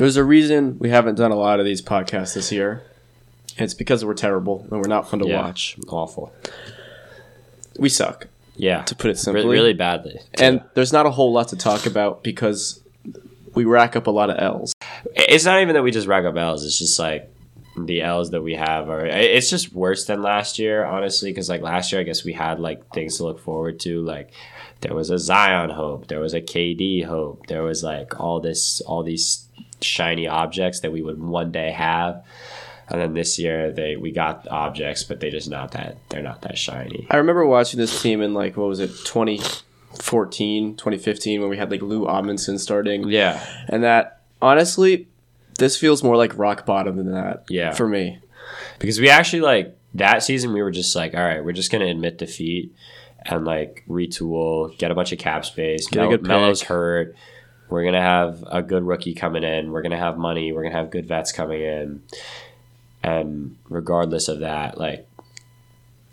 There's a reason we haven't done a lot of these podcasts this year. It's because we're terrible and we're not fun to Yeah. watch. Awful. We suck, Yeah. to put it Re- simply. really badly. And there's not a whole lot to talk about because we rack up a lot of L's. It's not even that we just rack up L's. It's just like the L's that we have are. It's just worse than last year, honestly. Because like last year, I guess we had like things to look forward to. Like there was a Zion hope, there was a KD hope, there was like all this, all these shiny objects that we would one day have. And then this year, they we got objects, but they just not that. They're not that shiny. I remember watching this team in like, what was it, 2014, 2015, when we had like Lou Amundson starting. Yeah, And that, honestly, this feels more like rock bottom than that Yeah. for me. because we actually like that season we were just like all right we're just gonna admit defeat and like retool get a bunch of cap space Get a good Melo's hurt we're gonna have a good rookie coming in we're gonna have money we're gonna have good vets coming in and regardless of that like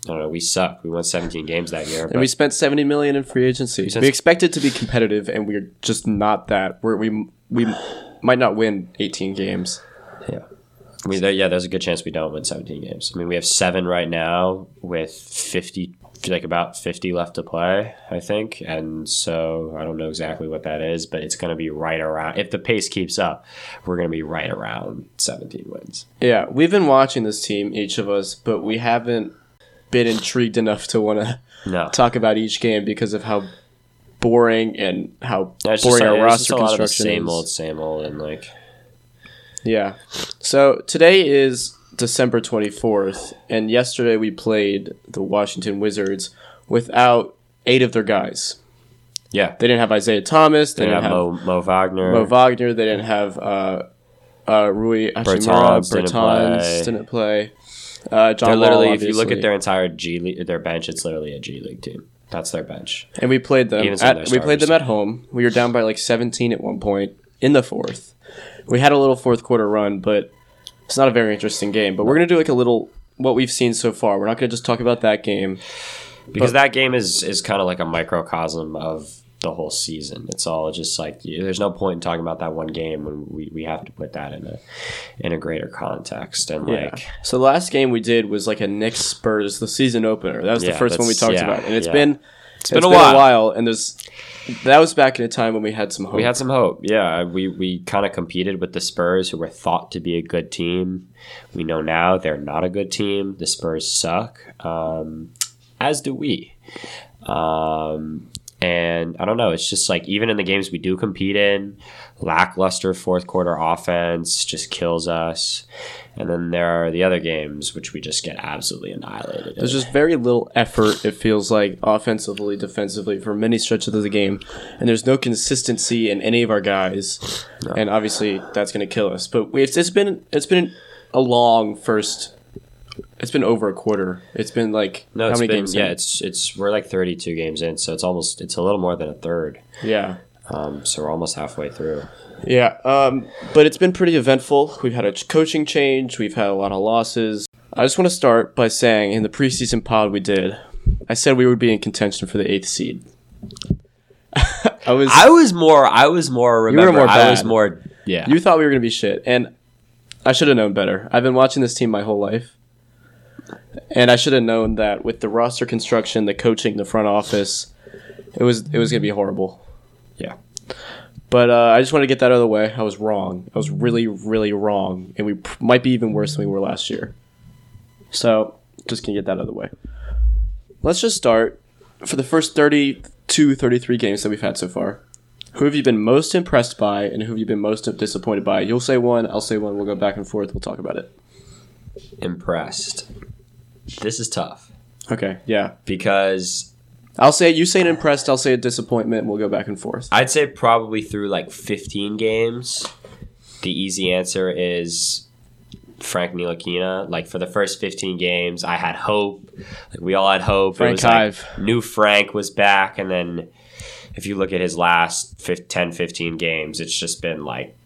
I don't know. We suck. We won 17 games that year. And we spent 70 million in free agency. We expected to be competitive, and we're just not that. We're, we we might not win 18 games. Yeah, I mean, there, yeah, there's a good chance we don't win 17 games. I mean, we have seven right now with 50, like about 50 left to play, I think. And so I don't know exactly what that is, but it's going to be right around. If the pace keeps up, we're going to be right around 17 wins. Yeah, we've been watching this team, each of us, but we haven't been intrigued enough to want to No. talk about each game because of how boring and how boring our roster a lot of the construction same is. old, same old, and like, Yeah. So today is December 24th, and yesterday we played the Washington Wizards without eight of their guys. yeah. They didn't have Isaiah Thomas. They They didn't have Mo, Mo Wagner. Mo Wagner. They didn't have uh, uh, Rui Hachimura. Bertans didn't play. didn't play. Uh, John They're literally, Wall, if you look at their entire G League, their bench, it's literally a G League team. That's their bench. and we played them. Even some of At, we played them at home. We were down by like 17 at one point in the fourth. We had a little fourth quarter run, but it's not a very interesting game. But we're gonna do like a little what we've seen so far. We're not gonna just talk about that game. because that game is is kind of like a microcosm of the whole season. It's all just like there's no point in talking about that one game when we, we have to put that in a in a greater context and Yeah. like So the last game we did was like a Knicks Spurs, the season opener. That was the first one we talked yeah, about, and it's yeah. been it's been, a, while. and there's that was back in a time when we had some hope. We had some hope. Yeah, we we kind of competed with the Spurs, who were thought to be a good team. We know now they're not a good team. The Spurs suck, um, as do we. Um, and I don't know. It's just like even in the games we do compete in, lackluster fourth quarter offense just kills us. And then there are the other games which we just get absolutely annihilated. There's in. just very little effort. It feels like offensively, defensively for many stretches of the game, and there's no consistency in any of our guys. And obviously, that's going to kill us. But we, it's, it's been it's been a long first. It's been over a quarter. It's been like no, how it's many been games? yeah. in? It's it's we're like 32 games in, so it's almost it's a little more than a third. yeah. Um, so we're almost halfway through. Yeah, um, but it's been pretty eventful. We've had a coaching change. We've had a lot of losses. I just want to start by saying in the preseason pod we did, I said we would be in contention for the eighth seed. I was. I was more. I was more. You were Remember, more I was more. Yeah. you thought we were going to be shit, and I should have known better. I've been watching this team my whole life, and I should have known that with the roster construction, the coaching, the front office, it was it was going to be horrible. Yeah. But uh, I just want to get that out of the way. I was wrong. I was really, really wrong, and we p- might be even worse than we were last year. So, just gonna get that out of the way. Let's just start for the first 32, 33 games that we've had so far. Who have you been most impressed by, and who have you been most disappointed by? You'll say one, I'll say one. We'll go back and forth. We'll talk about it. impressed. This is tough Okay, yeah. because I'll say you say an impressed. I'll say a disappointment. We'll go back and forth. I'd say probably through like 15 games, the easy answer is Frank Ntilikina. Like for the first 15 games, I had hope. Like we all had hope. Frank it was like Hive. new Frank was back, and then if you look at his last fif- 10, 15 games, it's just been like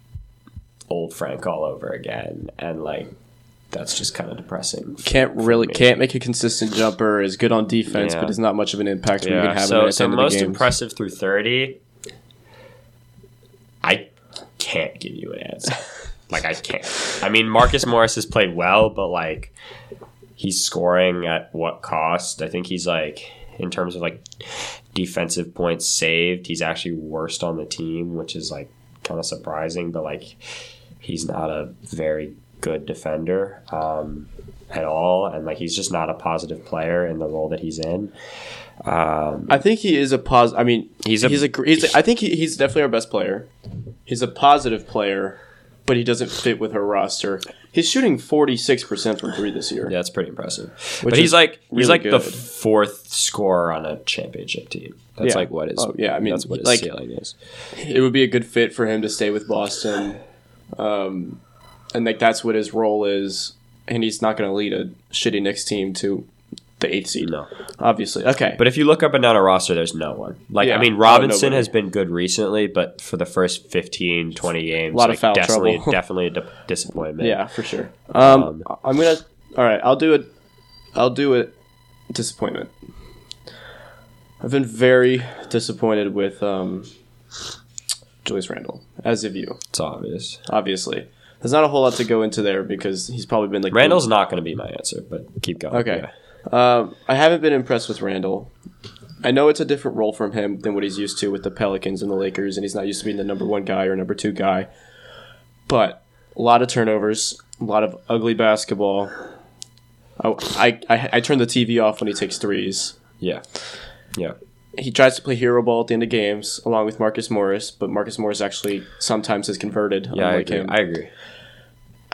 old Frank all over again, and like that's just kind of depressing. for- Can't really can't make a consistent jumper. Is good on defense, Yeah. but is not much of an impact when you can Yeah. have him So, at the so end most of the impressive through 30. I can't give you an answer. like I can't. I mean, Marcus Morris has played well, but like he's scoring at what cost? I think he's like in terms of like defensive points saved, he's actually worst on the team, which is like kind of surprising. But like he's not a very good defender um, at all, and like he's just not a positive player in the role that he's in. Um, I think he is a pos. I mean, He's a- he's a he's. A, I think he, he's definitely our best player. He's a positive player, but he doesn't fit with our roster. He's shooting forty six percent from three this year. yeah, it's pretty impressive. Which but he's like he's really like the fourth scorer on a championship team. That's Yeah. like what is his Oh, yeah, I mean, that's what his like- ceiling is. It would be a good fit for him to stay with Boston, um, and like that's what his role is. And he's not going to lead a shitty Knicks team to the eighth seed. No. obviously. Okay, But if you look up and down a roster, there's no one. Like, Yeah. I mean, Oh, Robinson has been good recently, but for the first 15, 20 games, A lot of foul definitely, trouble. definitely a di- disappointment. yeah, for sure. Um, Um, I'm gonna. All right, I'll do it. I'll do it. Disappointment. I've been very disappointed with um, Julius Randle, as of you, It's obvious. obviously. There's not a whole lot to go into there because he's probably been like Randle's not going to be my answer, but keep going. Okay. Yeah. Um, I haven't been impressed with Randle. I know it's a different role from him than what he's used to with the Pelicans and the Lakers, and he's not used to being the number one guy or number two guy. But a lot of turnovers, a lot of ugly basketball. Oh, I, I, I turn the TV off when he takes threes. Yeah. Yeah. He tries to play hero ball at the end of games along with Marcus Morris, but Marcus Morris actually sometimes is converted. Yeah, I agree. him. I agree.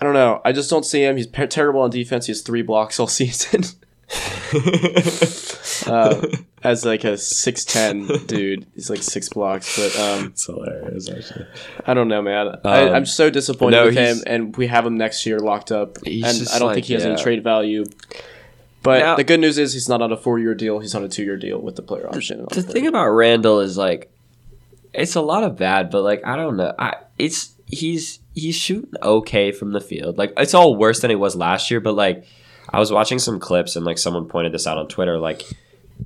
I don't know. I just don't see him. He's terrible on defense. He has three blocks all season. uh, as like a six ten dude, he's like six blocks. But um, It's hilarious, actually. I don't know, man. I, Um, I'm so disappointed no, with him, and we have him next year locked up, and I don't like, think he has any trade value. But Now- the good news is he's not on a four year deal. He's on a two year deal with the player option. The thing about Randle is like, it's a lot of bad, but like I don't know. I it's he's he's shooting okay from the field. Like it's all worse than it was last year, but like I was watching some clips and like someone pointed this out on Twitter. Like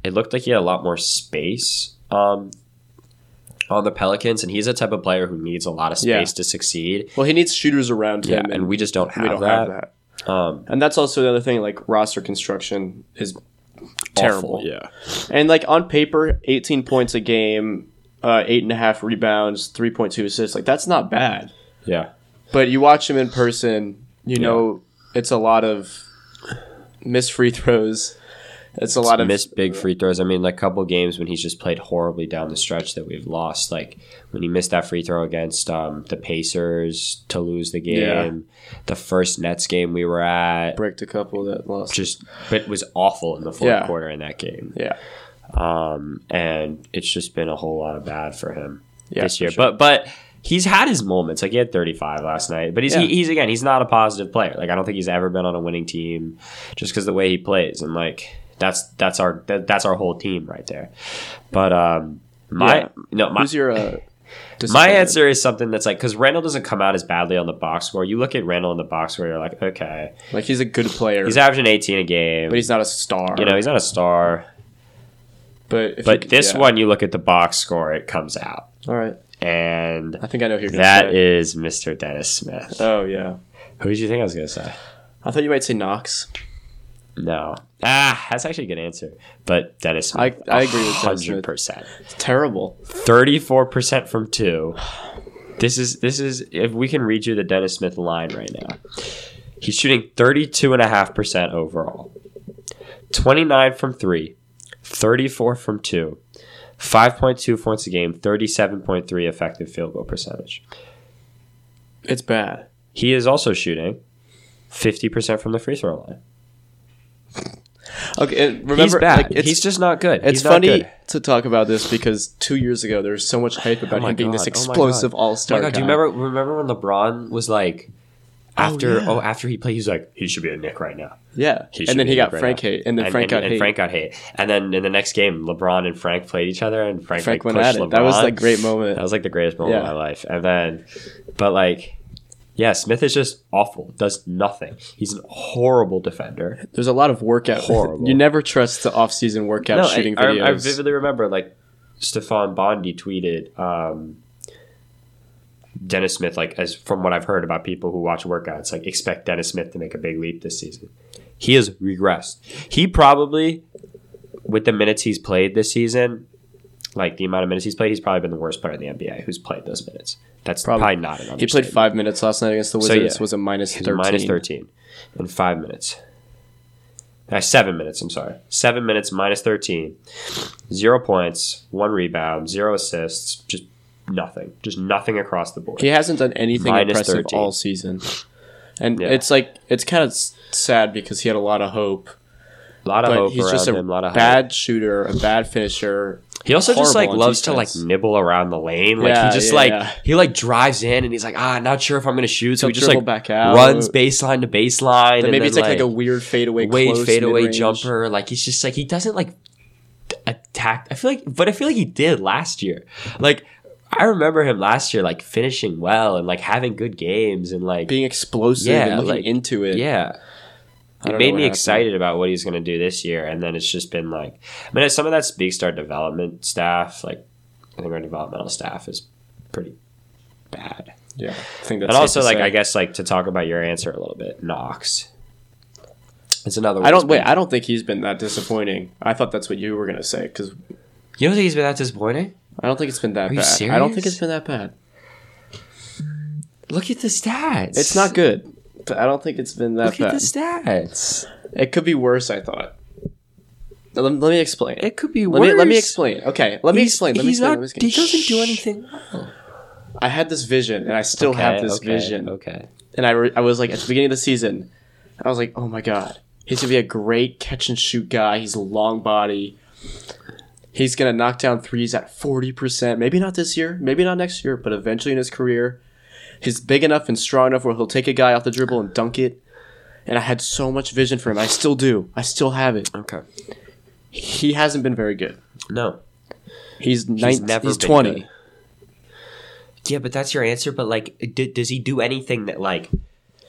it looked like he had a lot more space um, on the Pelicans, and he's a type of player who needs a lot of space Yeah. to succeed. well, he needs shooters around Yeah, him, and we just don't have we don't that. have that. Um, And that's also the other thing. Like roster construction is terrible. awful, yeah. And like on paper, 18 points a game, uh, eight and a half rebounds, 3.2 assists. Like that's not bad. Yeah. But you watch him in person, you know it's a lot of missed free throws. It's a lot of missed big free throws. I mean, like a couple games when he's just played horribly down the stretch that we've lost. Like when he missed that free throw against um, the Pacers to lose the game, the first Nets game we were at, bricked a couple that lost. just but was awful in the fourth Yeah. quarter in that game. yeah, Um, and it's just been a whole lot of bad for him Yeah, this year. sure. But but he's had his moments. Like he had 35 last night. But he's Yeah. he, he's again he's not a positive player. Like I don't think he's ever been on a winning team just because the way he plays and like that's that's our that, that's our whole team right there. But um my Yeah. no my who's your uh, my answer is something that's like because Randle doesn't come out as badly on the box score. You look at Randle in the box score, you're like, okay, Like he's a good player, he's averaging 18 a game, but he's not a star. you know he's not a star. but if But you- this yeah. one, you look at the box score, it comes out, all right. And I think I know who you're that say. is Mr. Dennis Smith. Oh yeah, Who did you think I was gonna say? I thought you might say Knox. No. Ah, that's actually a good answer. But Dennis Smith. I- I agree with hundred percent. Terrible. Thirty-four percent from two. This is this is if we can read you the Dennis Smith line right now. He's shooting 32.5% overall. 29 from 3, 34 from 2, 5.2 points a game, 37.3 effective field goal percentage. It's bad. He is also shooting 50% from the free throw line. Okay, and remember, He's bad. like, it's, He's just not good. It's not funny good. to talk about this because two years ago there was so much hype about Oh him being this God. Oh explosive all Oh my star. Do you remember remember when LeBron was like after yeah. oh, after he played he's like he should be a Knick right now. Yeah, and then he got Knick right Frank now. hate, and then Frank got and hate. Frank got hate. And then in the next game, LeBron and Frank played each other, and Frank, Frank like, went pushed at it. LeBron. That was like great moment. That was like the greatest moment of my life. And then, but like, yeah, Smith is just awful. Does nothing. He's a horrible defender. There's a lot of workout. Horrible. You never trust the off-season workout No, shooting I, I. I vividly remember like Stefan Bondy tweeted, um, Dennis Smith, like as from what I've heard about people who watch workouts, like expect Dennis Smith to make a big leap this season. He has regressed. He probably, with the minutes he's played this season, like the amount of minutes he's played, he's probably been the worst player in the NBA who's played those minutes. That's Probably. probably, not an He played five minutes last night against the So, Wizards. yeah. Was a minus thirteen. minus 13 in five minutes. Uh, seven minutes, I'm sorry. Seven minutes, minus 13. Zero points, one rebound, zero assists, just nothing. Just nothing across the board. He hasn't done anything Minus impressive 13. all season, and Yeah. it's like it's kind of sad because he had a lot of hope, a lot of hope he's just a him, a lot of bad hope. shooter, a bad finisher. He also just like loves to like nibble around the lane. Like Yeah, he just yeah, like he like drives in and he's like, ah, not sure if I'm gonna shoot. So He'll he just like back out. runs baseline to baseline. Then maybe it's like, like a weird fadeaway, fadeaway mid-range. jumper. Like he's just like he doesn't like attack. I feel like, but I feel like he did last year. Like I remember him last year, like finishing well and like having good games and like being explosive Yeah, and looking like- into it. yeah. It made me happened. excited about what he's going to do this year, and then it's just been like, I mean, some of that speaks to our development staff. Like, I think our developmental staff is pretty bad. Yeah, I think that's. and also, like, say. I guess, like to talk about your answer a little bit, Knox. It's another. one I don't wait. been- I don't think he's been that disappointing. I thought that's what you were gonna say because You don't think he's been that disappointing? I don't think it's been that Are you bad. I don't think it's been that bad. Look at the stats. It's not good, but I don't think it's been that bad. Look at the stats. It could be worse. I thought. Let, let me explain. It could be let worse. me let me explain. Okay, let me explain. Let me he's explain. not. let me explain. He doesn't do anything well. I had this vision, and I still have this okay, vision. Okay. And I, re- I was like, at the beginning of the season, I was like, oh my god, he's gonna be a great catch and shoot guy. He's a long body. He's gonna knock down threes at forty percent. Maybe not this year, maybe not next year, but eventually in his career, he's big enough and strong enough where he'll take a guy off the dribble and dunk it. And I had so much vision for him. I still do. I still have it. Okay. He hasn't been very good. No. He's, 19, He's nine, never he's been twenty. good. Yeah, but that's your answer. But like, d- does he do anything that like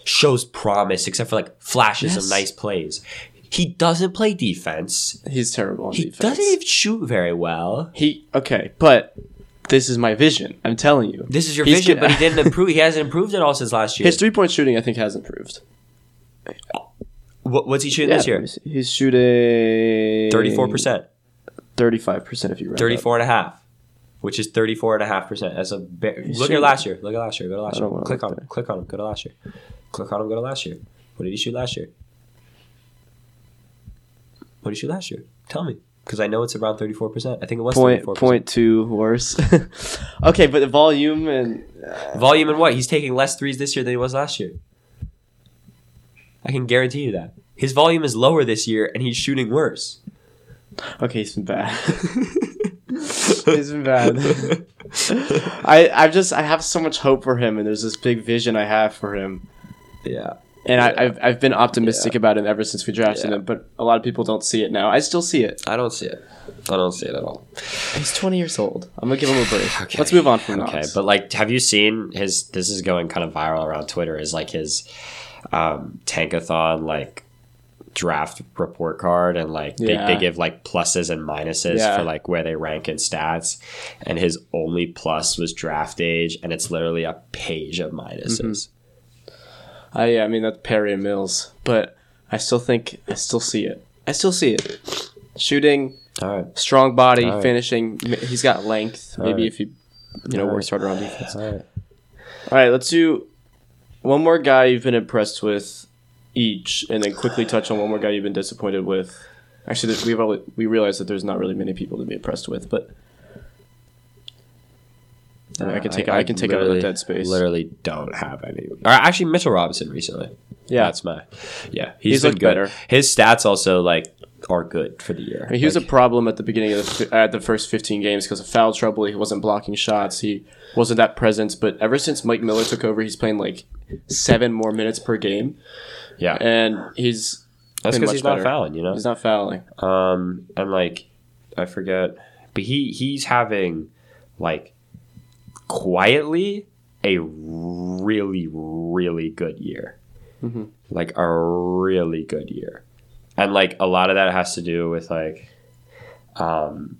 shows promise, except for like flashes Yes. of nice plays? He doesn't play defense. He's terrible on defense. He defense. doesn't even shoot very well. He okay, but this is my vision. I'm telling you. This is your He's vision, gonna- but he didn't improve. He hasn't improved at all since last year. His three point shooting, I think, has improved. What, what's he shooting this year? He's shooting Thirty-four percent, 35% if you round up. 34 and a half, which is 34 and a half percent. That's a ba- He's look shooting- at last year. Look at last year. Go to last I year. don't wanna Click look on him. Click on him. Go to last year. Click on him. Go to last year. What did he shoot last year? What did he shoot last year? Tell me, because I know it's around 34 percent. I think it was Point, 34 point two worse. okay, but the volume and uh, Volume and what? He's taking less threes this year than he was last year. I can guarantee you that. His volume is lower this year, and he's shooting worse. okay, he's been bad. he's been bad. I I've just I have so much hope for him, and there's this big vision I have for him, Yeah. And Yeah. I, I've I've been optimistic Yeah. about him ever since we drafted Yeah. him. But a lot of people don't see it now. I still see it. I don't see it. I don't see it at all. He's 20 years old. I'm gonna give him a break. Okay. Let's move on from this. Okay, Knox. but like, have you seen his? This is going kind of viral around Twitter. Is like his um, tankathon like draft report card, and like they, Yeah. they give like pluses and minuses Yeah. for like where they rank in stats. And his only plus was draft age, and it's literally a page of minuses. I yeah, I mean that's Perry and Mills, but I still think I still see it. I still see it. Shooting, All right, strong body, right. finishing. He's got length. All Maybe right. if he, you know, All works harder on defense. all right. All right, let's do one more guy you've been impressed with each, and then quickly touch on one more guy you've been disappointed with. Actually, we've all, we realized that there's not really many people to be impressed with, but I, I can take I, can take out literally- a dead space. Literally don't have any. Or actually, Mitchell Robinson recently. Yeah, That's my. Yeah, He's he's, been good. better. His stats also like are good for the year. I mean, he was a problem at the beginning of the at the first 15 games because of foul trouble. He wasn't blocking shots. He wasn't that presence. But ever since Mike Miller took over, he's playing like seven more minutes per game, yeah. and he's That's because he's better. not fouling, you know. he's not fouling. Um, and like, I forget, but he he's having like quietly a really really good year, Mhm. like a really good year, and like a lot of that has to do with like, um,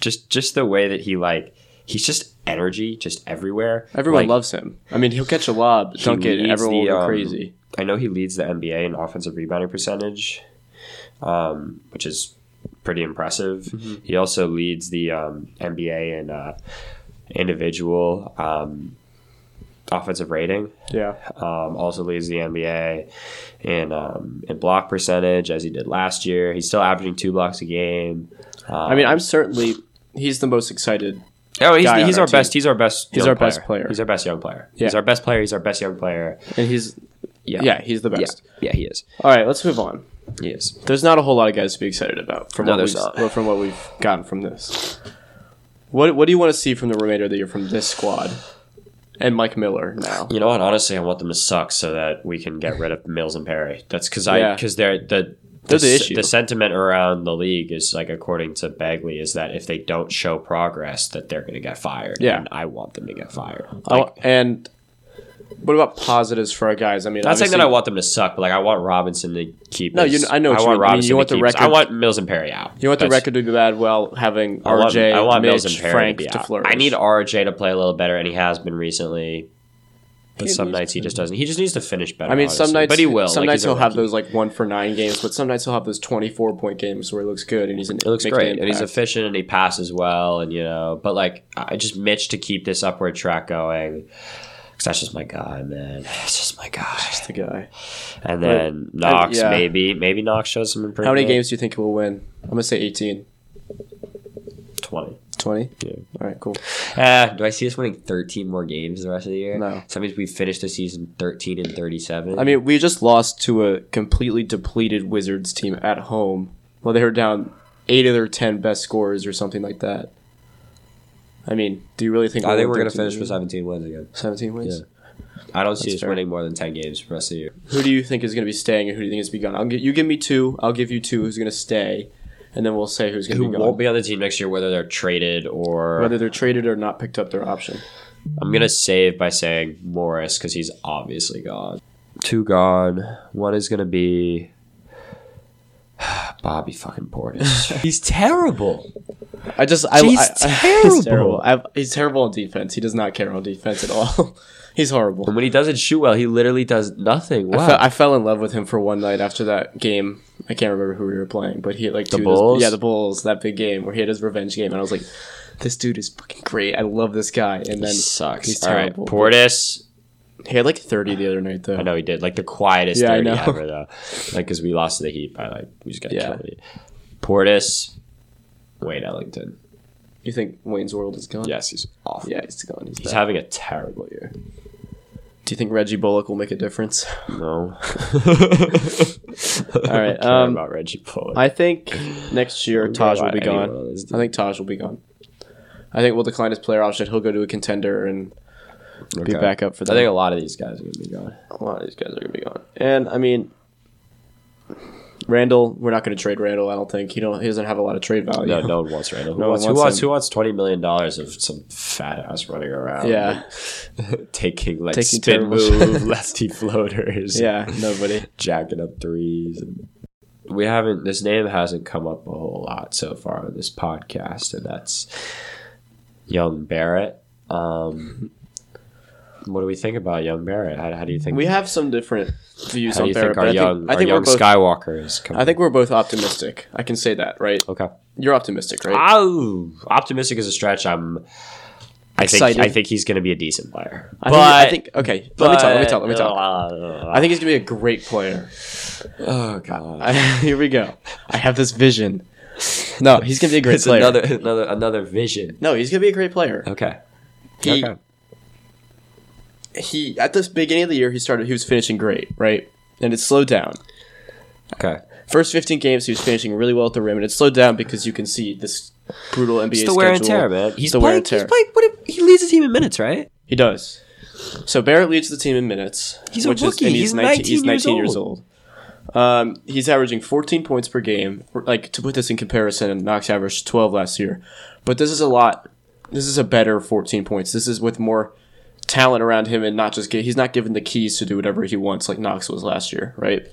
just just the way that he like he's just energy, just everywhere. Everyone Like, loves him. I mean, he'll catch a lob, dunk it, everyone will go um, crazy. I know he leads the NBA in offensive rebounding percentage, um, which is pretty impressive. Mm-hmm. He also leads the um, NBA in uh, individual um, offensive rating. Yeah. Um, also leads the NBA in um, in block percentage as he did last year. He's still averaging two blocks a game. Um, I mean, I'm certainly he's the most excited. oh, he's, he's our our best. He's our best. He's our best player. He's our best young player. Yeah. He's our best player. He's our best young player. And he's Yeah, yeah, he's the best. yeah. He is. All right, let's move on. He is. There's not a whole lot of guys to be excited about from No, what we've, not. from what we've gotten from this. What what do you want to see from the remainder of the year from this squad and Mike Miller now? You know what? Honestly, I want them to suck so that we can get rid of Mills and Perry. That's because I Yeah. because they're the. They're the s- issue. The sentiment around the league is like, according to Begley, is that if they don't show progress, that they're going to get fired. Yeah. and I want them to get fired. Like, wa- and what about positives for our guys? I mean, not saying that I want them to suck, but like I want Robinson to keep. No, his- you- I know I you want mean. I mean, Robinson you to want the keep his- I want Mills and Perry out. You want the record to do bad while having I want, RJ, I want Mitch, Mills and Perry Frank to be to out. flourish. I need RJ to play a little better, and he has been recently. But He some nights he just doesn't. He just needs to finish better. I mean, some nights, but he will. Some Like, nights he'll have those like one for nine games, but some nights he'll have those twenty-four point games where he looks good and he's an It looks great, an and he's efficient, and he passes well, and you know. But like, I just Mitch to keep this upward track going, because that's just my guy, man. It's just my guy. That's the guy. And then Knox, yeah. maybe, maybe Knox shows some improvement. How many games do you think we'll win? I'm gonna say 18. Twenty. 20? Yeah. All right, cool. Uh, do I see us winning thirteen more games the rest of the year? No. So that means we finished the season thirteen and thirty-seven. I mean, we just lost to a completely depleted Wizards team at home. Well, they were down eight of their 10 best scorers or something like that. I mean, do you really think I we'll think win we're gonna finish with seventeen wins again. 17 wins? Yeah. I don't see That's us fair. winning more than ten games for the rest of the year. Who do you think is going to be staying and who do you think is be gone? I'll get you give me two. I'll give you two. Who's going to stay, and then we'll say who's going to Who be gone. won't be on the team next year, whether they're traded or Whether they're traded or not picked up their option. I'm gonna save by saying Morris because he's obviously gone. Two gone. One is gonna be Bobby fucking Portis. he's terrible. I just I, He's I- I- terrible. he's terrible. I, he's terrible on defense. He does not care on defense at all. he's horrible. And when he doesn't shoot well, he literally does nothing. I, Wow. fe- I fell in love with him for one night after that game. I can't remember who we were playing, but he like The two of those- Bulls? yeah, the Bulls. That big game where he had his revenge game, and I was like, "This dude is fucking great. I love this guy." And he then sucks. he's All right, terrible. Portis. He had like thirty the other night though. I know he did like the quietest Yeah, I 30 know. ever though. Like because we lost to the Heat by like we just got Yeah. killed. Portis. Wayne Ellington. You think Wayne's World is gone? Yes, he's off. yeah, he's gone. He's, He's having a terrible year. Do you think Reggie Bullock will make a difference? No. All right, um, about Reggie Bullock. I think next year Taj will be gone. on I think Taj will be gone. I think we'll decline his player option. He'll go to a contender and be Okay. back up for I them. think a lot of these guys are going to be gone. a lot of these guys are gonna be gone. And I mean, Randle, we're not gonna trade Randle. I don't think he don't. He doesn't have a lot of trade value. No, no one wants Randle. Who, No one wants, who wants wants him. who wants twenty million dollars of some fat ass running around? Yeah. like, taking like Taking spin terrible move, shots. lefty floaters. yeah, nobody. jacking up threes. And we haven't. This name hasn't come up a whole lot so far on this podcast, and that's Young Barrett. Um, what do we think about Young Barrett? How, how do you think? We have some different views how do on you Barrett, think but our I think, I think we're young both. Skywalker is coming? I think we're both optimistic. I can say that, right? okay. You're optimistic, right? Oh, optimistic is a stretch. I'm. I think I think he's going to be a decent player. I think, I think. Okay, let me talk. Let me talk. Let me talk. talk. I think he's gonna be a great player. Oh god. I, here we go. I have this vision. No, he's gonna be a great player. another another another vision. no, he's gonna be a great player. Okay. He, okay. He at the beginning of the year he started he was finishing great, right? And it slowed down. Okay. First 15 games he was finishing really well at the rim and it slowed down because you can see this brutal NBA It's the wear and schedule. tear, man. He's the wear playing. and tear. He's playing. What if, he leads the team in minutes, right? He does. So Barrett leads the team in minutes. He's a rookie. and He's 19, 19 years years old. Um, he's averaging 14 points per game. Like to put this in comparison, Knox averaged 12 last year, but this is a lot. This is a better 14 points. This is with more talent around him and not just get. He's not given the keys to do whatever he wants like Knox was last year, right?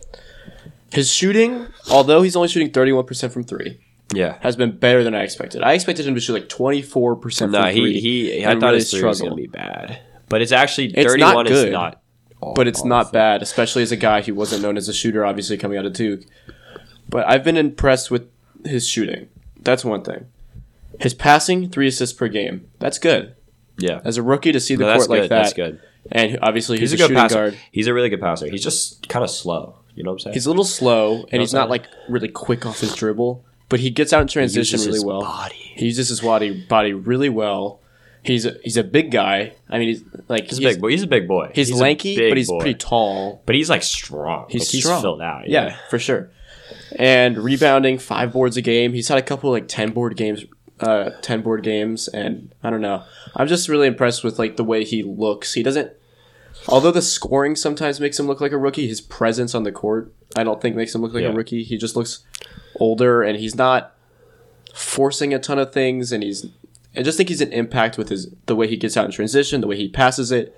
His shooting, although he's only shooting 31% from three, Yeah. has been better than I expected. I expected him to shoot like twenty four percent. No, he he. I thought really his three was gonna be bad, but it's actually It's thirty not one is good. not. but it's not bad, especially as a guy who wasn't known as a shooter, obviously coming out of Duke. But I've been impressed with his shooting. That's one thing. His passing, three assists per game. That's good. Yeah, As a rookie to see the no, court like good. that, That's good. and obviously he's, He's, a, a good shooting passer. guard. He's a really good passer. He's just kind of slow. You know what I'm saying? He's a little slow, and he's not like really quick off his dribble, but he gets out in transition really well. Body. He uses his body body really well. He's a, he's a big guy. I mean, he's like He's, he's, a big boy. He's a big boy. he's a lanky, but he's boy. pretty tall. But he's like strong. He's Like, he's strong. filled out. Yeah. for sure. And rebounding five boards a game. He's had a couple like ten board games, uh, ten board games, and I don't know. I'm just really impressed with like the way he looks. He doesn't. Although the scoring sometimes makes him look like a rookie, his presence on the court I don't think makes him look like Yeah. a rookie. He just looks older, and he's not forcing a ton of things, and he's. I just think he's an impact with his the way he gets out in transition, the way he passes it,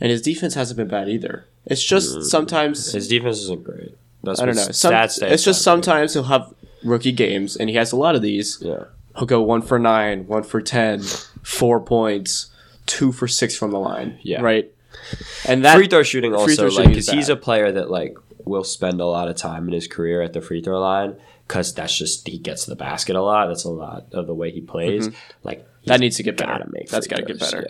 and his defense hasn't been bad either. It's just sometimes His defense isn't great. That's I don't know. Some, stats it's just not great. sometimes he'll have rookie games, and he has a lot of these. Yeah. He'll go one for nine, one for ten, four points, two for six from the line. Yeah. right. And that free throw shooting free also throw like shooting because he's a player that like will spend a lot of time in his career at the free throw line because that's just he gets to the basket a lot. That's a lot of the way he plays. Like Mm-hmm. that he's needs to get better. That's got to get better.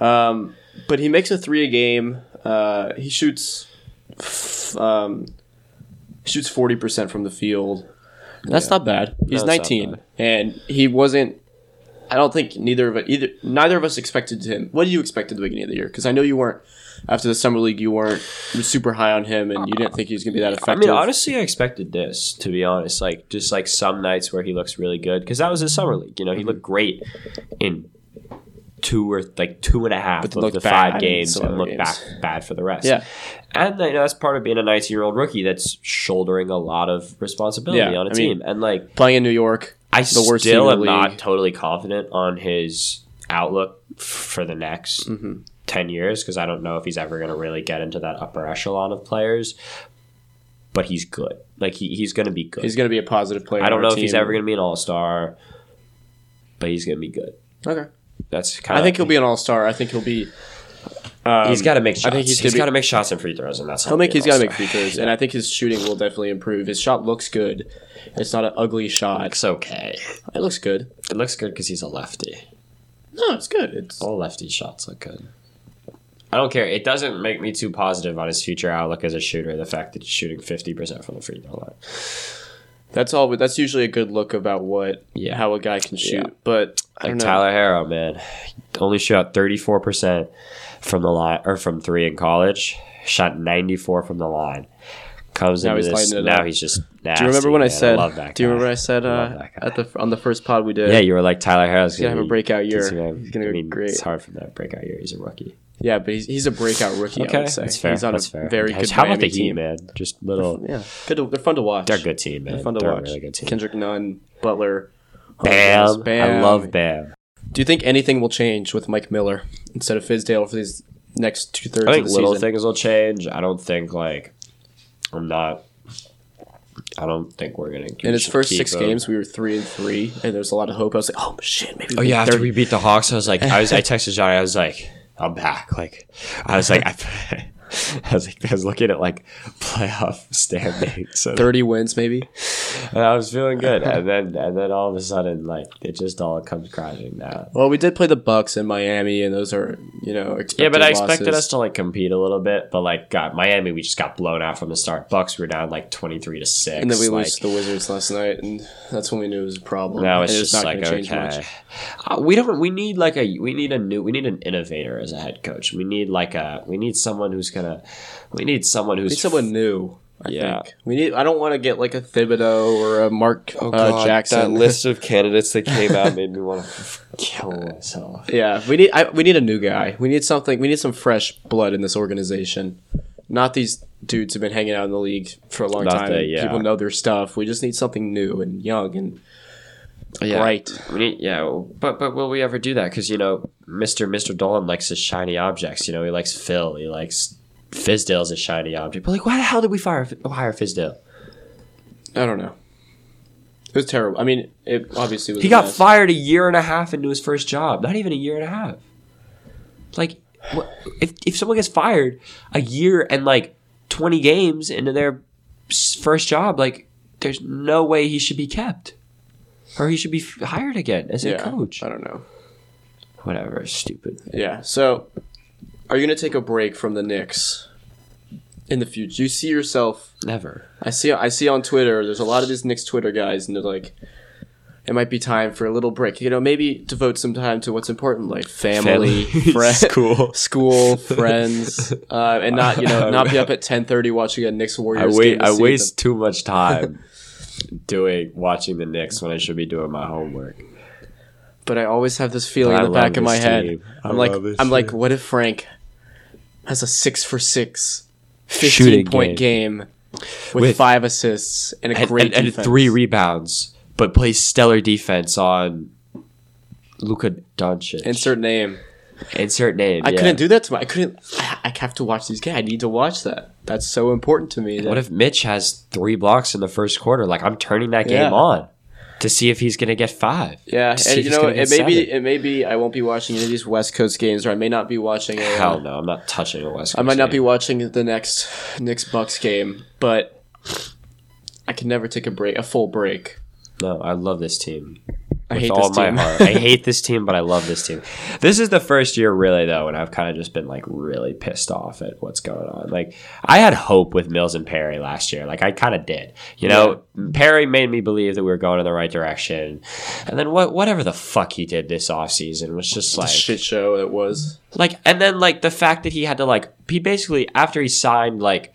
yeah. Um, but he makes a three a game. Uh, he shoots, f- um, shoots forty percent from the field. That's Yeah. not bad. He's No, nineteen, bad. and he wasn't. I don't think neither of it either. Neither of us expected him. What did you expect at the beginning of the year? Because I know you weren't after the summer league. You weren't super high on him, and you didn't think he was going to be that effective. I mean, honestly, I expected this to be honest. Like just like some nights where he looks really good because that was his summer league. You know, he mm-hmm. looked great in two or like two and a half But of the bad five games and look games. back bad for the rest. Yeah. and you know, that's part of being a 19 year old rookie that's shouldering a lot of responsibility Yeah, on a I mean, team. And like, playing in New York. I the worst still am not totally confident on his outlook for the next Mm-hmm. 10 years because I don't know if he's ever going to really get into that upper echelon of players. But he's good. Like he, he's going to be good. He's going to be a positive player. I don't on know if he's ever going to be an all star, but he's going to be good. Okay. That's kind of. I think he'll be an all star. I think he'll be. Um, He's got to make shots. I think he's he's got to make shots and free throws, and that's He'll make. He's got to make free throws, and I think his shooting will definitely improve. His shot looks good. It's not an ugly shot. It's okay. It looks good. It looks good because he's a lefty. No, it's good. It's All lefty shots look good. I don't care. It doesn't make me too positive on his future outlook as a shooter. The fact that he's shooting fifty percent from the free throw line. That's all. That's usually a good look about what Yeah. how a guy can shoot. Yeah. But I Like. Tyler Herro, man, only shot thirty four percent from the line or from three in college. Shot ninety four from the line. Comes Now into he's this. Now up. he's just. do you remember when I said? that do you remember when I said uh, at the on the first pod we did? Yeah, you were like Tyler Herro's gonna have a breakout year. He's gonna, He's gonna I be mean, great. It's hard for that breakout year. He's a rookie. Yeah, but he's, he's a breakout rookie. I would say that's fair. he's on that's a fair. very Okay, good. How about Miami the Heat, team. man? Just little. Yeah, good. To, they're fun to watch. They're a good team, man. They're fun to They're watch. a really good team. Kendrick Nunn, Butler, Bam. Bam. I love Bam. Do you think anything will change with Mike Miller instead of Fizdale for these next two thirds I of think the little season? things will change. I don't think like I'm not. I don't think we're gonna. In his first six him. games, we were three and three, and there's a lot of hope. I was like, "Oh shit, maybe." Oh yeah, after we beat the Hawks, I was like, I was, I texted Johnny, I was like, I'm back. Like, I was like, I, I was like, I was looking at like playoff standings, and, thirty wins, maybe. and I was feeling good, and then and then all of a sudden, like, it just all comes crashing down. Well, we did play the Bucks in Miami, and those are you know expected Yeah, but I expected us to like compete a little bit, but like, God, Miami, we just got blown out from the start. Bucks were down like twenty three to six, and then we like, lost the Wizards last night, and that's when we knew it was a problem. Now it's And just not like okay, uh, we don't. We need like a. We need a new. We need an innovator as a head coach. We need like a. We need someone who's gonna. We need someone We who's need someone new. I Yeah. think we need. I don't want to get like a Thibodeau or a Mark Oh, uh, Jackson. That list of candidates that came out made me want to kill myself. Yeah, we need I, we need a new guy. We need something. We need some fresh blood in this organization. Not these dudes who've been hanging out in the league for a long Not time. the- and yeah. People know their stuff. We just need something new and young and bright. We need, yeah, but but will we ever do that? Because you know, Mister Mister Dolan likes his shiny objects. You know, he likes Phil. He likes Fizdale's a shiny object. But like, why the hell did we fire hire Fizdale? I don't know. It was terrible. I mean, it obviously was. He got mess. fired a year and a half into his first job. Not even a year and a half. Like, what, if if someone gets fired a year and like twenty games into their first job, like, there's no way he should be kept, or he should be f- hired again as a coach. I don't know. Whatever, stupid. Yeah. So, are you gonna take a break from the Knicks in the future? Do you see yourself? Never. I see. I see on Twitter. There's a lot of these Knicks Twitter guys, and they're like, "It might be time for a little break. You know, maybe devote some time to what's important, like family, friends, school. school, friends, uh, and not you know not be up at ten thirty watching a Knicks I Warriors wait. game. I waste them. too much time doing watching the Knicks when I should be doing my homework. but I always have this feeling But in the back of my this head. team. I I'm like, I'm like, what if Frank has a six for six, 15 Shooting point game, with, With- five assists and a and, great and, and three rebounds, but plays stellar defense on Luka Doncic. Insert name. Insert name. I yeah. couldn't do that to my. I couldn't. I, I have to watch these games. I need to watch that. That's so important to me. that- What if Mitch has three blocks in the first quarter? Like I'm turning that game Yeah. on to see if he's gonna get five. Yeah, and you know, it may be. It may be. I won't be watching any of these West Coast games, or I may not be watching. A, Hell no, I'm not touching a West. Coast I might not be watching the next Knicks Bucks game, but I can never take a break, a full break. No, I love this team. I With hate all this my team. heart. I hate this team, but I love this team. This is the first year, really, though, and I've kind of just been like really pissed off at what's going on. Like, I had hope with Mills and Perry last year. Like, I kind of did. You know, Perry made me believe that we were going in the right direction, and then what? Whatever the fuck he did this offseason was just The like shit show it was. like and then like the fact that he had to like he basically after he signed like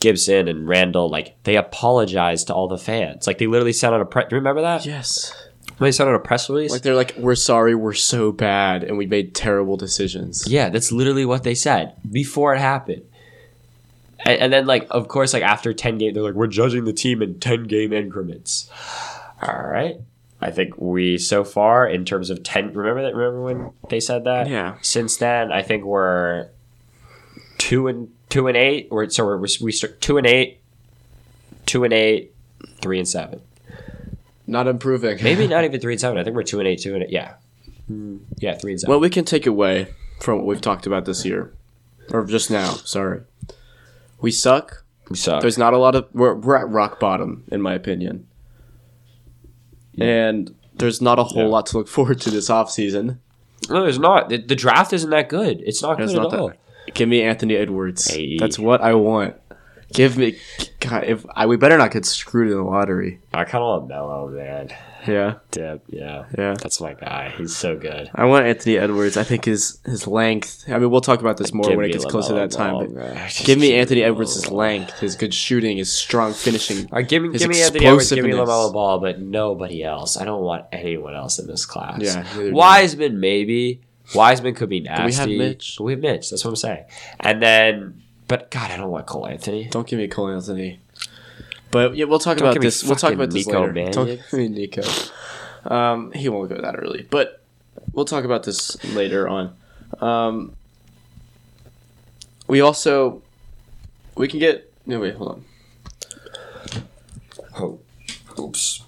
Gibson and Randle like they apologized to all the fans like they literally sent out a press. Do you remember that? Yes. They sent out a press release. Like they're like, we're sorry, we're so bad, and we made terrible decisions. yeah, that's literally what they said before it happened. And, and then like of course like after ten games they're like we're judging the team in ten game increments. All right. I think we so far in terms of ten. Remember that? Remember when they said that? Yeah. Since then, I think we're two and two and eight. Or so we're, we start two and eight, two and eight, three and seven. Not improving. Maybe not even three and seven. I think we're two and eight, two and eight. Yeah, yeah, three and seven. What we can take away from what we've talked about this year, or just now, sorry. We suck. we suck. There's not a lot of. We're, we're at rock bottom, in my opinion. And there's not a whole Yeah. lot to look forward to this offseason. no, there's not. The, the draft isn't that good. It's not good It's at not all. that. Give me Anthony Edwards. Hey. That's what I want. Give me. God, if I, we better not get screwed in the lottery. I kind of want Melo, man. Yeah, Dip, yeah, yeah. that's my guy. He's so good. I want Anthony Edwards. I think his his length. I mean, we'll talk about this more Give when it gets closer to that time. Ball, give me Anthony Edwards' length, his good shooting, his strong finishing. Right, give me, give me Anthony Edwards, give me. LaMelo Ball, but nobody else. I don't want anyone else in this class. Yeah, Wiseman maybe. Wiseman could be we nasty. have Mitch? But we have Mitch. That's what I'm saying. And then, but God, I don't want Cole Anthony. Don't give me Cole Anthony. But yeah, we'll talk Don't about this. We'll talk about this Nico later. Don't Mannion. give me Nico. Um, he won't go that early, but we'll talk about this later on. Um, we also we can get no wait hold on. Oh, oops.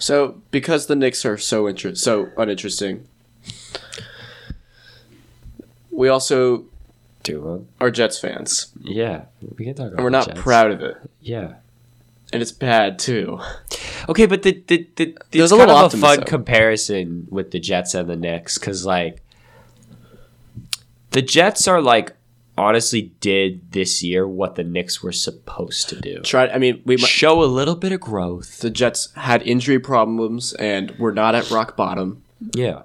So because the Knicks are so inter- so uninteresting, we also Do are Jets fans, Yeah, we can talk about and we're not Jets. proud of it, Yeah. and it's bad too. Okay, but the the, the There's a little of a fun comparison with the Jets and the Knicks because like the Jets are like honestly did this year what the Knicks were supposed to do. Try. I mean, we Show a little bit of growth. the Jets had injury problems, and we're not at rock bottom. Yeah.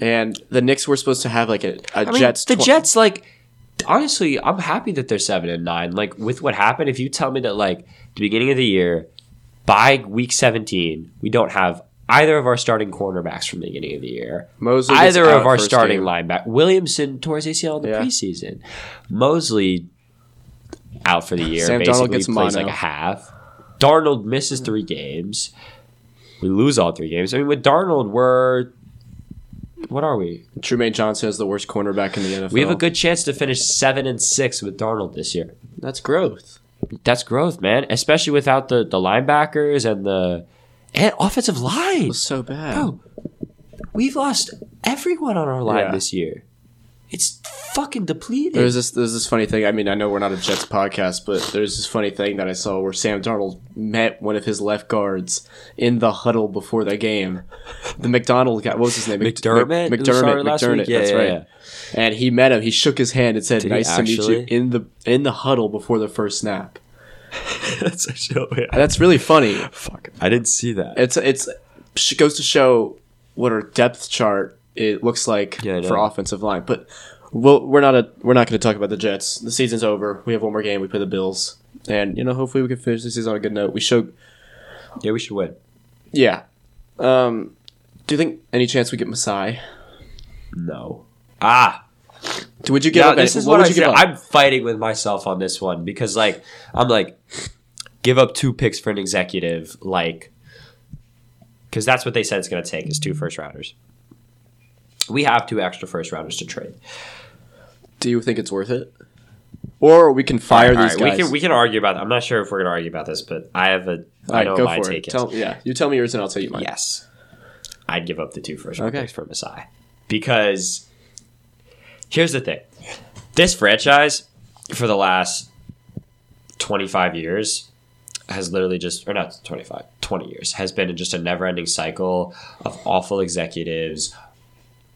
And the Knicks were supposed to have like a, a I mean, Jets. the tw- Jets like honestly, I'm happy that they're 7 and 9. Like with what happened, if you tell me that like the beginning of the year by week 17, we don't have either of our starting cornerbacks from the beginning of the year. Mosley either of our starting game. linebacker. Williamson tore his ACL in the Yeah. preseason. Mosley out for the year. Sam basically gets plays mono. like a half. Darnold misses three games. We lose all three games. I mean, with Darnold, we're what are we? Trumaine Johnson is the worst cornerback in the NFL. We have a good chance to finish seven and six with Darnold this year. That's growth. that's growth, man. Especially without the the linebackers and the Eh, offensive line. It was so bad. Bro, we've lost everyone on our line Yeah. this year. It's fucking depleted. There's this there's this funny thing. I mean, I know we're not a Jets podcast, but there's this funny thing that I saw where Sam Darnold met one of his left guards in the huddle before the game. The McDonald guy, what was his name? Mc- McDermott, Mc- who started McDermott. last McDermott. week? Yeah, that's yeah, right. yeah. And he met him. He shook his hand and said, Did he "Nice to meet actually? you." In the in the huddle before the first snap. That's actually that's really funny. fuck. I didn't see that. It's it's sh- goes to show what our depth chart it looks like Yeah, for offensive line. But we'll, we're not a we're not going to talk about the Jets. The season's over. We have one more game. We play the Bills, and you know hopefully we can finish the season on a good note. We showed Yeah, we should win. yeah. Um, do you think any chance we get Masai? No. Ah, Would you give yeah, up? this any- is what what, would I you give up? I'm fighting with myself on this one because, like, I'm like, give up two picks for an executive, like, because that's what they said it's going to take is two first rounders. We have two extra first rounders to trade. do you think it's worth it? Or we can fire All these right, guys. We can we can argue about. That. I'm not sure if we're going to argue about this, but I have a. All I right, know go my for it. take is. Tell, yeah, you tell me yours and I'll tell you mine. Yes. I'd give up the two first round Okay. picks for Masai. Because here's the thing. This franchise for the last 25 years has literally just or not 25, 20 years has been in just a never-ending cycle of awful executives,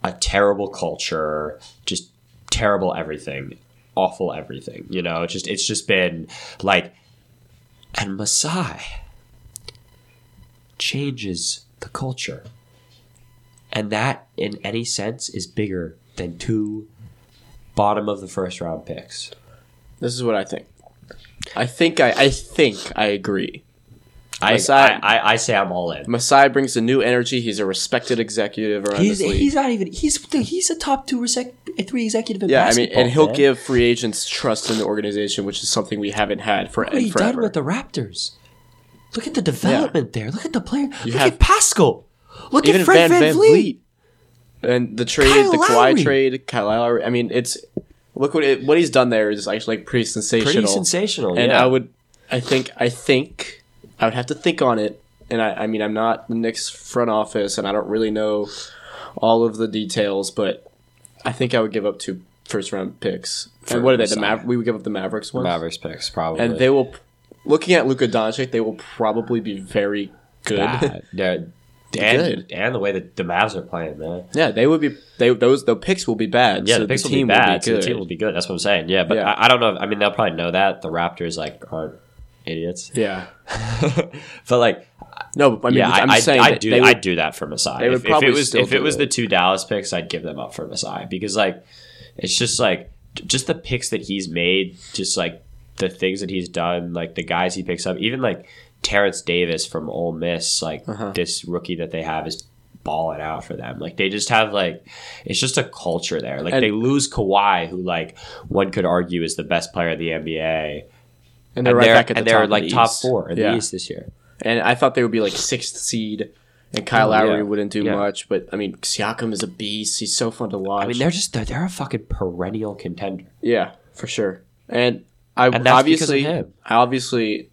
a terrible culture, just terrible everything, awful everything. You know, it's just it's just been like and Masai changes the culture. And that, in any sense, is bigger than two bottom of the first round picks. This is what I think. I think I I think I agree. I, Masai- I, I, I say I'm all in. Masai brings a new energy. He's a respected executive around He's, this league. he's not even he's he's a top two resec- three executive in yeah, I mean, and he'll man. give free agents trust in the organization, which is something we haven't had for What have you done with the Raptors? Look at the development there. Look at the player. Look have- at Pascal. Look at Fred Van Van, Van Vliet. Vleet. And the trade, Kyle the Kawhi Lowry. trade, Kyle Lowry. I mean, it's look what it, what he's done there is actually like pretty sensational. Pretty sensational. and yeah. I would, I think, I think, I would have to think on it. And I, I mean, I'm not the Knicks front office, and I don't really know all of the details, but I think I would give up two first round picks. For and what are they? The Maver- we would give up the Mavericks ones. Mavericks picks probably. and they will. Looking at Luka Doncic, they will probably be very good. bad. They're- Good. and, and the way that the Mavs are playing, man. yeah, they would be. They those the picks will be bad. Yeah, so the picks will be bad. so the team will be good. That's what I'm saying. Yeah, but Yeah. I, I don't know. I mean, they'll probably know that the Raptors like aren't idiots. yeah. but like, No, but I mean, yeah, I'm I, saying I, would do. would- I'd do that for Masai. they would if, if it was if it was it. the two Dallas picks, I'd give them up for Masai because like, it's just like just the picks that he's made, just like the things that he's done, like the guys he picks up, even like Terence Davis from Ole Miss, like Uh-huh. this rookie that they have is balling out for them. Like they just have like it's just a culture there. Like And- they lose Kawhi, who like one could argue is the best player in the NBA, and they're right back at the and top they're of like the top four in Yeah. the East this year. And I thought they would be like sixth seed, and Kyle Oh, Lowry yeah. wouldn't do Yeah. much. But I mean, Siakam is a beast. He's so fun to watch. I mean, they're just they're, they're a fucking perennial contender. yeah, for sure. And I And of obviously. I obviously,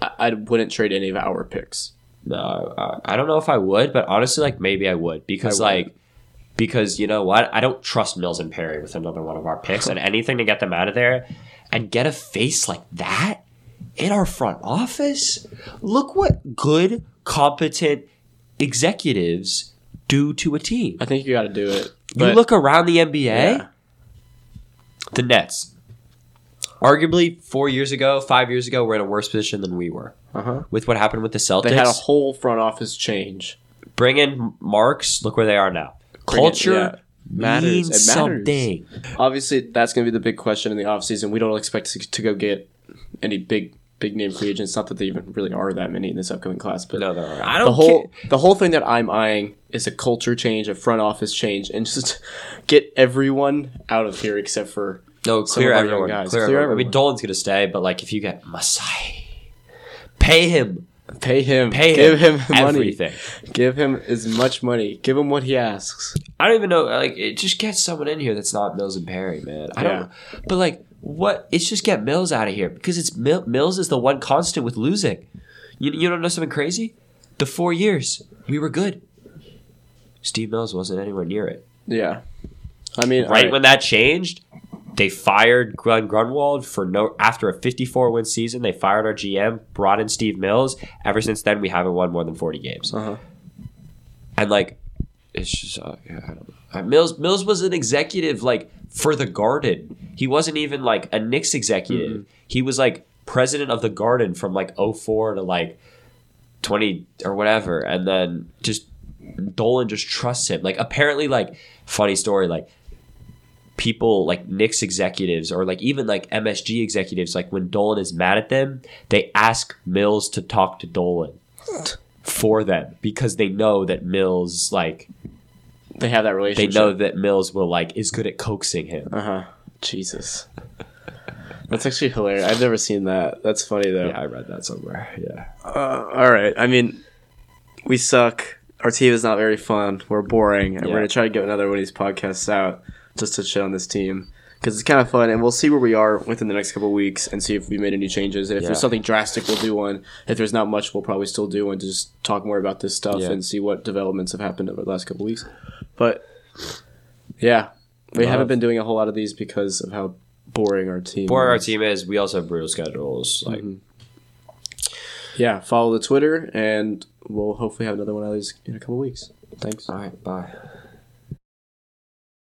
I, I wouldn't trade any of our picks. No, uh, I don't know if I would, but honestly, like maybe I would because I like because you know what, I don't trust Mills and Perry with another one of our picks, and anything to get them out of there and get a face like that in our front office. Look what good, competent executives do to a team. I think you got to do it. You look around the NBA, Yeah. the Nets. Arguably, four years ago, five years ago, were in a worse position than we were. Uh-huh. With what happened with the Celtics, They had a whole front office change. bring in Marks. Look where they are now. Bring it- Culture yeah. Matters. means It matters. something. Obviously, that's going to be the big question in the offseason. We don't expect to, to go get any big big name free agents. Not that they even really are that many in this upcoming class, but No, there are. I don't. the whole ca- the whole thing that I'm eyeing is a culture change, a front office change, and just get everyone out of here except for no clear of everyone. guys. Clear, Clear everyone. I mean. Dolan's gonna stay, but like if you get Masai, pay him, pay him, pay give him, him, money, everything. give him as much money, give him what he asks. I don't even know. Like, it just gets someone in here that's not Mills and Perry, man. I don't. Yeah. But like, what? It's just get Mills out of here because it's Mil- Mills is the one constant with losing. You you don't know something crazy? The four years we were good. Steve Mills wasn't anywhere near it. Yeah. I mean, Right alright. when that changed, they fired Glen Grunwald for no after a 54 win season. They fired our GM, brought in Steve Mills. Ever since then, we haven't won more than 40 games. Uh-huh. And like, it's just uh, yeah, I don't know. Uh, Mills Mills was an executive like for the Garden. He wasn't even like a Knicks executive. He was like president of the Garden from like 04 to like 20 or whatever, and then just Dolan just trusts him. Like apparently, like funny story, like people like Knicks executives or like even like MSG executives, like when Dolan is mad at them, they ask Mills to talk to Dolan for them because they know that Mills like they have that relationship. they know that Mills will like is good at coaxing him. Uh huh. Jesus. That's actually hilarious. I've never seen that. That's funny though. Yeah, I read that somewhere. Yeah. Uh, all right. I mean, we suck. Our team is not very fun. We're boring, and Yeah. we're gonna try to get another one of these podcasts out just to shit on this team because it's kind of fun. And we'll see where we are within the next couple of weeks and see if we made any changes. And if Yeah. there's something drastic, we'll do one. If there's not much, we'll probably still do one to just talk more about this stuff Yeah. and see what developments have happened over the last couple of weeks. But yeah, we Love. haven't been doing a whole lot of these because of how boring our team. Boring our is. team is, we also have brutal schedules. Like mm-hmm. Yeah, follow the Twitter, and we'll hopefully have another one of these in a couple of weeks. Thanks. all right, bye.